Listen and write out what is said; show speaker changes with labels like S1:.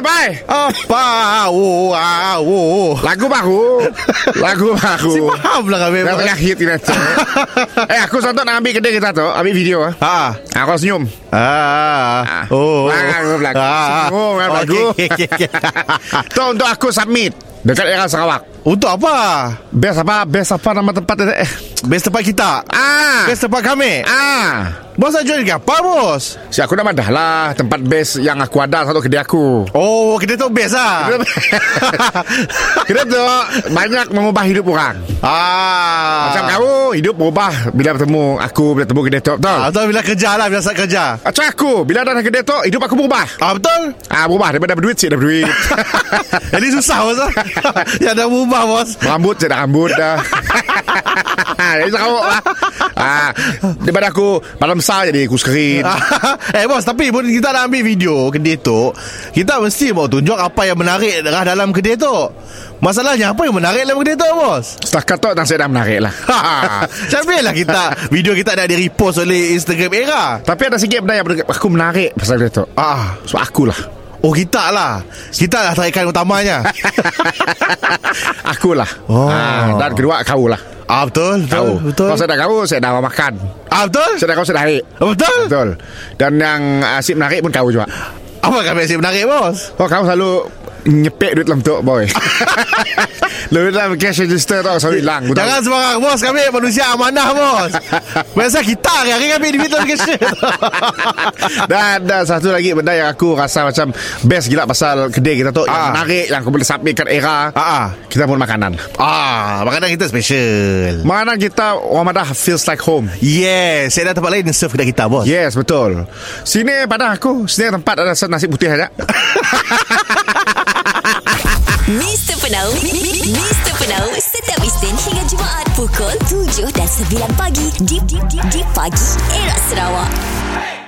S1: bye.
S2: Apa? Oh, ah, oh.
S1: Lagu baru. Lagu baru.
S2: Si faham lah kami.
S1: Dah tengah hit kita eh, aku satu nak ambil kedai kita tu. Ambil video. ah.
S2: Ah.
S1: Aku senyum.
S2: Ah. Oh.
S1: Lagu berlagu. Senyum, kan, berlagu.
S2: Okey, okey, okey.
S1: Tu untuk aku submit. Dekat era Sarawak.
S2: Untuk apa?
S1: Best apa? Best apa nama tempat? Eh.
S2: Best tempat kita.
S1: Ah.
S2: Best tempat kami.
S1: Ah.
S2: Bos nak ke apa, bos?
S1: Si aku dah madah lah Tempat best yang aku ada Satu kedai aku
S2: Oh, kita tu best lah.
S1: Kita tu Banyak mengubah hidup orang
S2: ah.
S1: Macam kau Hidup berubah Bila bertemu Aku bila bertemu kedai tu Betul
S2: Ah, betul bila kerja lah, bila saat kerja.
S1: Macam aku Bila dah kedai tu Hidup aku berubah
S2: Ah, betul?
S1: Ah berubah Daripada berduit Cik dah berduit
S2: Jadi susah, bos. ya, dah berubah, bos.
S1: Rambut cik dah rambut dah. Jadi sakut lah ah, Daripada aku Malam besar jadi aku screen
S2: eh bos Tapi pun kita nak ambil video Kedai tu Kita mesti mau tunjuk Apa yang menarik Dalam kedai tu Masalahnya Apa yang menarik dalam kedai tu bos?
S1: Setakat tu Nasib dah menarik lah.
S2: Macam lah kita Video kita dah di repost oleh Instagram era.
S1: Tapi ada sikit benda yang aku menarik Pasal dia tu
S2: Ah,
S1: Sebab aku lah
S2: Oh kita lah. Kita lah tarikan utamanya.
S1: Aku lah
S2: Oh.
S1: ah, Dan kedua kau lah.
S2: Ah betul
S1: Kau.
S2: Betul. Betul
S1: Kalau saya dah kau Saya dah makan.
S2: Ah betul?
S1: Saya dah kau Saya dah haik
S2: Ah, Betul?
S1: Betul. Dan yang asyik menarik pun kau juga.
S2: Apa kami asyik menarik bos?
S1: Oh kau selalu Nyepek duit dalam tu boy. Lu dalam cash register tu Selalu hilang?
S2: Jangan sembarang bos. Kami manusia amanah bos. Biasa kita Hari-hari kami duit dalam cash.
S1: Dan, dan satu lagi benda yang aku rasa macam Best gila pasal kedai kita tu. Yang
S2: Ah.
S1: menarik Yang aku boleh kat era.
S2: Ah, ah.
S1: Kita pun makanan.
S2: Ah, makanan kita special.
S1: Makanan kita Orang Madah feels like home.
S2: Yes, saya dah tempat lain serve kedai kita, bos.
S1: Yes betul. Sini pada aku. Sini tempat ada nasi putih aja
S3: Mr. Penau Mr. Penau Setiap Isnin hingga Jumaat Pukul 7 dan 9 pagi di pagi Era Sarawak